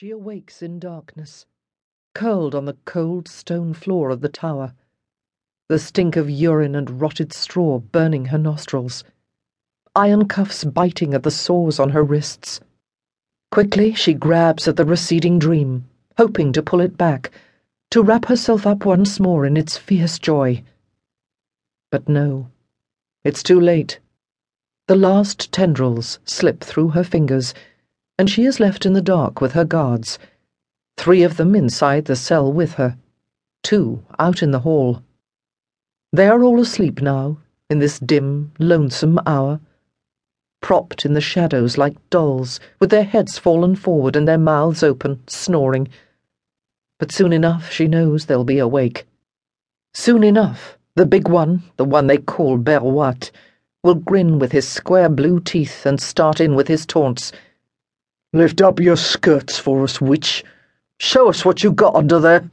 She awakes in darkness, curled on the cold stone floor of the tower, the stink of urine and rotted straw burning her nostrils, iron cuffs biting at the sores on her wrists. Quickly, she grabs at the receding dream, hoping to pull it back, to wrap herself up once more in its fierce joy. But no, it's too late. The last tendrils slip through her fingers, and she is left in the dark with her guards, three of them inside the cell with her, two out in the hall. They are all asleep now, in this dim, lonesome hour, propped in the shadows like dolls, with their heads fallen forward and their mouths open, snoring. But soon enough she knows they'll be awake. Soon enough the big one, the one they call Berroat, will grin with his square blue teeth and start in with his taunts. Lift up your skirts for us, witch. Show us what you got under there.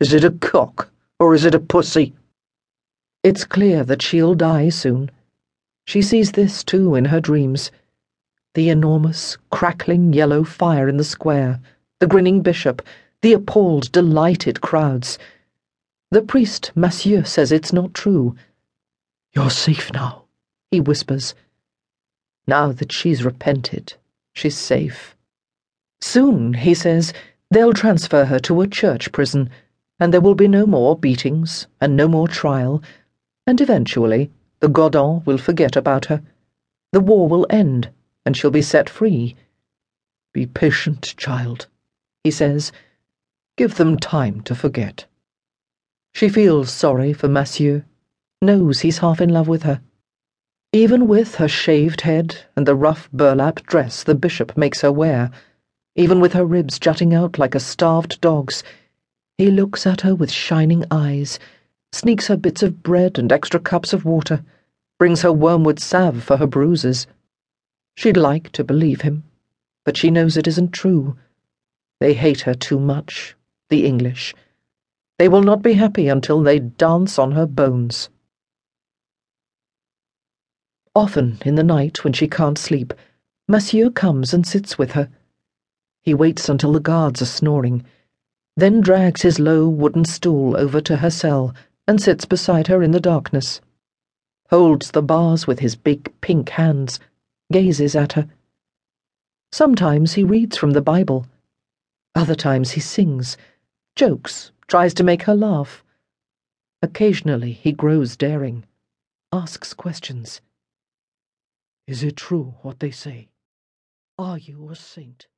Is it a cock, or is it a pussy? It's clear that she'll die soon. She sees this too in her dreams. The enormous, crackling yellow fire in the square, the grinning bishop, the appalled, delighted crowds. The priest, Massieu, says it's not true. You're safe now, he whispers. Now that she's repented, she's safe. Soon, he says, they'll transfer her to a church prison, and there will be no more beatings and no more trial, and eventually the Godon will forget about her. The war will end, and she'll be set free. Be patient, child, he says. Give them time to forget. She feels sorry for Massieu, knows he's half in love with her. Even with her shaved head and the rough burlap dress the bishop makes her wear, even with her ribs jutting out like a starved dog's, he looks at her with shining eyes, sneaks her bits of bread and extra cups of water, brings her wormwood salve for her bruises. She'd like to believe him, but she knows it isn't true. They hate her too much, the English they will not be happy until they dance on her bones. Often in the night, when she can't sleep, Massieu comes and sits with her. He waits until the guards are snoring, then drags his low wooden stool over to her cell and sits beside her in the darkness, holds the bars with his big pink hands, gazes at her. Sometimes he reads from the Bible. Other times he sings, jokes tries to make her laugh. Occasionally he grows daring, asks questions. Is it true what they say? Are you a saint?